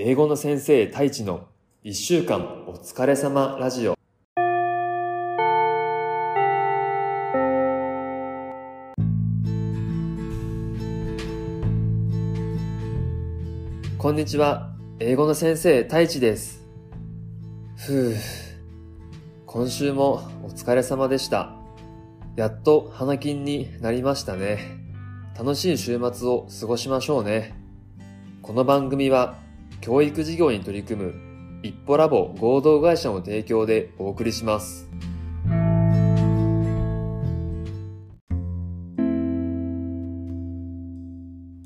英語の先生太一の一週間お疲れ様ラジオ。こんにちは。英語の先生太一です。ふう。今週もお疲れ様でした。やっと花金になりましたね。楽しい週末を過ごしましょうね。この番組は教育事業に取り組む一歩ラボ合同会社の提供でお送りします。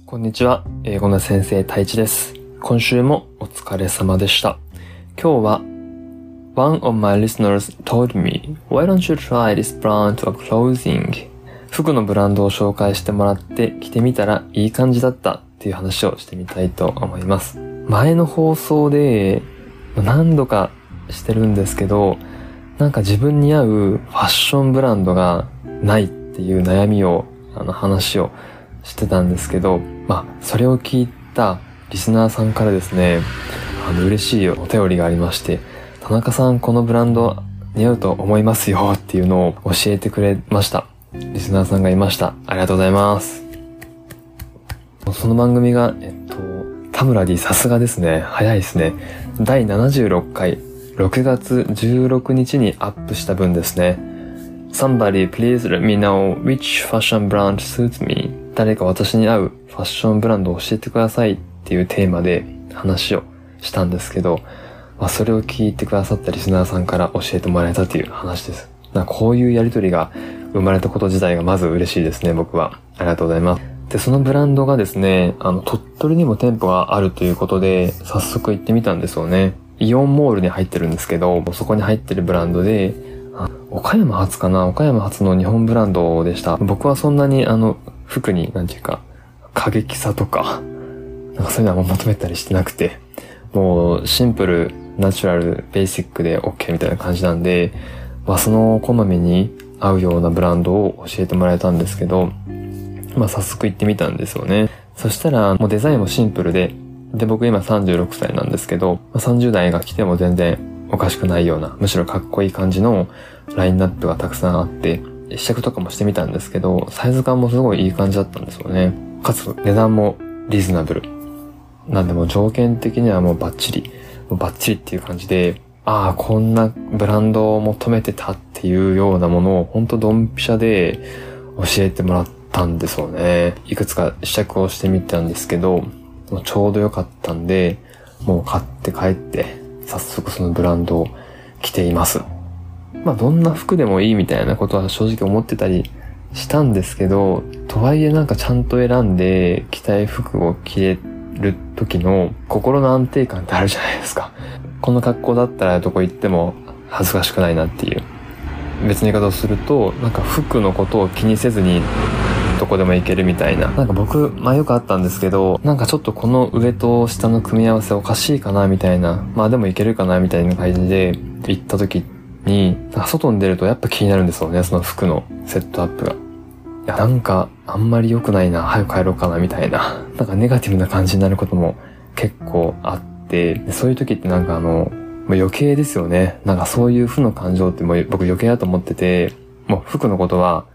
こんにちは、英語の先生太一です。今週もお疲れ様でした。今日は One of my listeners told me, why don't you try this brand of clothing? 服のブランドを紹介してもらって着てみたらいい感じだったっていう話をしてみたいと思います。前の放送で何度かしてるんですけど、なんか自分に合うファッションブランドがないっていう悩みを、あの話をしてたんですけど、まあ、それを聞いたリスナーさんからですね、あの、嬉しいお便りがありまして、田中さんこのブランド似合うと思いますよっていうのを教えてくれました。リスナーさんがいました。ありがとうございます。その番組が、えっと、田村 D さすがですね。早いですね。第76回、6月16日にアップした分ですね。Somebody please let me know which fashion brand suits me. 誰か私に合うファッションブランドを教えてくださいっていうテーマで話をしたんですけど、まあ、それを聞いてくださったリスナーさんから教えてもらえたという話です。なこういうやりとりが生まれたこと自体がまず嬉しいですね、僕は。ありがとうございます。で、そのブランドがですね、あの、鳥取にも店舗があるということで、早速行ってみたんですよね。イオンモールに入ってるんですけど、そこに入ってるブランドで、岡山発かな？岡山発の日本ブランドでした。僕はそんなにあの、服に、なんていうか、過激さとか、なんかそういうのは求めたりしてなくて、もうシンプル、ナチュラル、ベーシックで OK みたいな感じなんで、まあその好みに合うようなブランドを教えてもらえたんですけど、まあ早速行ってみたんですよね。そしたらもうデザインもシンプルで、で僕今36歳なんですけど、まあ、30代が来ても全然おかしくないような、むしろかっこいい感じのラインナップがたくさんあって、試着とかもしてみたんですけど、サイズ感もすごいいい感じだったんですよね。かつ値段もリーズナブル。なんでも条件的にはもうバッチリ、バッチリっていう感じで、ああ、こんなブランドを求めてたっていうようなものを、ほんとドンピシャで教えてもらったんですよね。いくつか試着をしてみたんですけど、ちょうど良かったんで、もう買って帰って、早速そのブランドを着ています。まあどんな服でもいいみたいなことは正直思ってたりしたんですけど、とはいえなんかちゃんと選んで着たい服を着れる時の心の安定感ってあるじゃないですか。この格好だったらどこ行っても恥ずかしくないなっていう。別の言い方をすると、なんか服のことを気にせずにどこでも行けるみたいな。なんか僕、まあよくあったんですけど、なんかちょっとこの上と下の組み合わせおかしいかなみたいな。まあでも行けるかなみたいな感じで行った時に、外に出るとやっぱ気になるんですよね、その服のセットアップが。いや、なんかあんまり良くないな、早く帰ろうかなみたいな。なんかネガティブな感じになることも結構あって、そういう時ってなんかあの、もう余計ですよね。なんかそういう負の感情ってもう僕余計だと思ってて、もう服のことは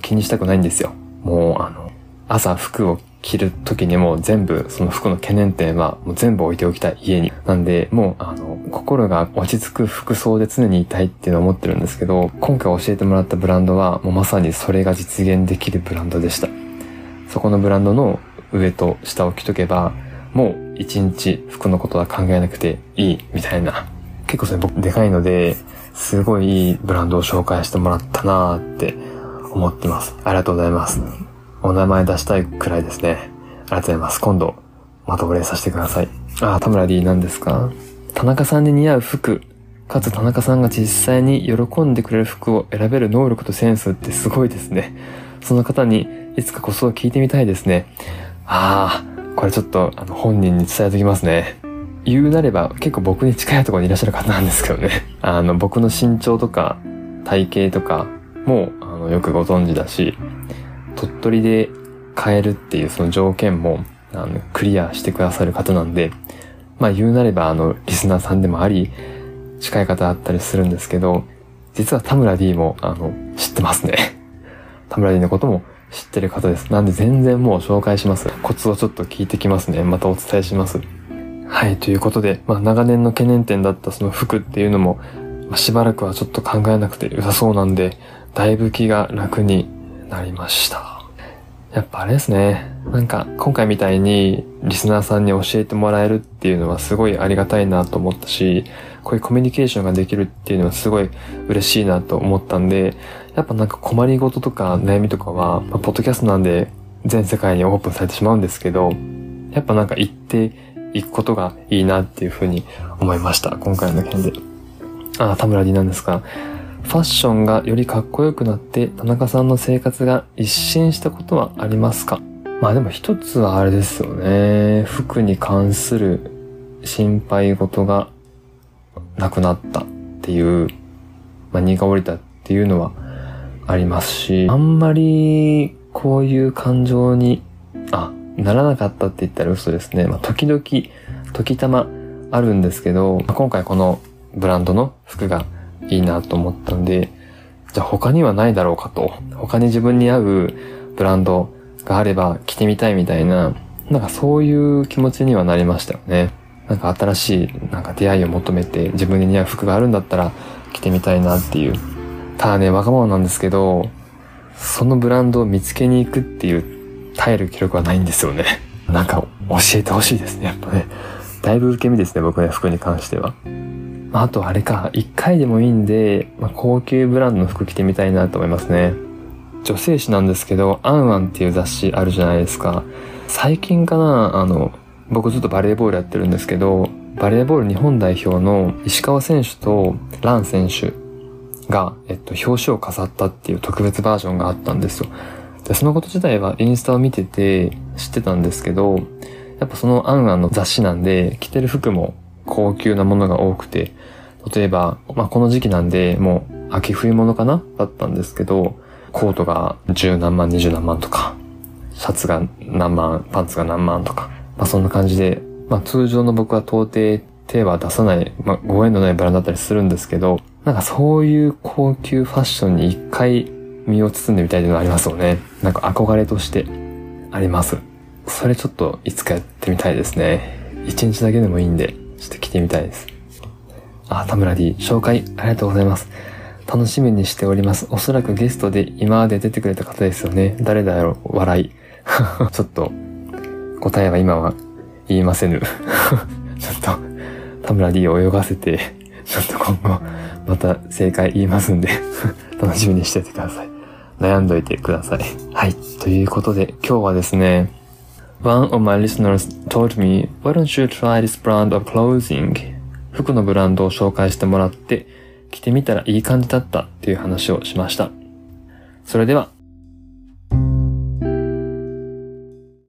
気にしたくないんですよ。もうあの、朝服を着る時にも全部その服の懸念点はもう全部置いておきたい家に。なんで、もうあの、心が落ち着く服装で常にいたいっていうのを思ってるんですけど、今回教えてもらったブランドはもうまさにそれが実現できるブランドでした。そこのブランドの上と下を着とけば、もう一日服のことは考えなくていいみたいな。結構それ僕でかいので、すごいいいブランドを紹介してもらったなーって思ってます。ありがとうございます。お名前出したいくらいですね。ありがとうございます。今度、またお礼させてください。あ、田村 D 何ですか？田中さんに似合う服、かつ田中さんが実際に喜んでくれる服を選べる能力とセンスってすごいですね。その方にいつかこそ聞いてみたいですね。ああ、これちょっとあの本人に伝えときますね。言うなれば結構僕に近いところにいらっしゃる方なんですけどね。あの僕の身長とか体型とかもあのよくご存知だし、鳥取で買えるっていうその条件もあのクリアしてくださる方なんで、まあ言うなればあの、リスナーさんでもあり、近い方だったりするんですけど、実は田村 D も、あの、知ってますね。田村 D のことも知ってる方です。なんで全然もう紹介します。コツをちょっと聞いてきますね。またお伝えします。はい、ということで、まあ長年の懸念点だったその服っていうのも、まあ、しばらくはちょっと考えなくて良さそうなんで、だいぶ気が楽になりました。やっぱあれですね。なんか今回みたいにリスナーさんに教えてもらえるっていうのはすごいありがたいなと思ったし、こういうコミュニケーションができるっていうのはすごい嬉しいなと思ったんで、やっぱなんか困りごととか悩みとかは、まあ、ポッドキャストなんで全世界にオープンされてしまうんですけど、やっぱなんか言っていくことがいいなっていうふうに思いました。今回の件で。ああ、田村 D なんですが、ファッションがよりかっこよくなって田中さんの生活が一新したことはありますか？まあでも一つはあれですよね。服に関する心配事がなくなったっていう、まあ、荷が降りたっていうのはありますし、あんまりこういう感情に、あ、ならなかったって言ったら嘘ですね。まあ、時々、時たまあるんですけど、まあ、今回このブランドの服がいいなと思ったんで、じゃあ他にはないだろうかと。他に自分に合うブランドがあれば着てみたいみたいな、なんかそういう気持ちにはなりましたよね。なんか新しいなんか出会いを求めて自分に似合う服があるんだったら着てみたいなっていう。ただね、若者なんですけど、そのブランドを見つけに行くっていう耐える記録はないんですよね。なんか教えてほしいですね、やっぱね。だいぶ受け身ですね、僕ね、服に関しては。まあ、あとあれか、一回でもいいんで、まあ、高級ブランドの服着てみたいなと思いますね。女性誌なんですけど、アンアンっていう雑誌あるじゃないですか。最近かな、あの、僕ずっとバレーボールやってるんですけど、バレーボール日本代表の石川選手とラン選手が、えっと、表紙を飾ったっていう特別バージョンがあったんですよ。で、そのこと自体はインスタを見てて知ってたんですけど、やっぱそのアンアンの雑誌なんで、着てる服も高級なものが多くて、例えば、まあ、この時期なんで、もう秋冬物かな？だったんですけど、コートが十何万、二十何万とか、シャツが何万、パンツが何万とか、まあそんな感じで、まあ通常の僕は到底手は出さない、まあご縁のないブランドだったりするんですけど、なんかそういう高級ファッションに一回身を包んでみたいというのがありますよね。なんか憧れとしてあります。それちょっといつかやってみたいですね。一日だけでもいいんで、ちょっと着てみたいです。あ、田村 D、紹介ありがとうございます。楽しみにしております。おそらくゲストで今まで出てくれた方ですよね。誰だろう笑い。ちょっと、答えは今は言いませぬ。ちょっと、田村 D を泳がせて、ちょっと今後、また正解言いますんで 楽しみにしててください。悩んどいてください。はい。ということで、今日はですね、One of my listeners told me, why don't you try this brand of clothing? 服のブランドを紹介してもらって、着てみたらいい感じだったっていう話をしました。それでは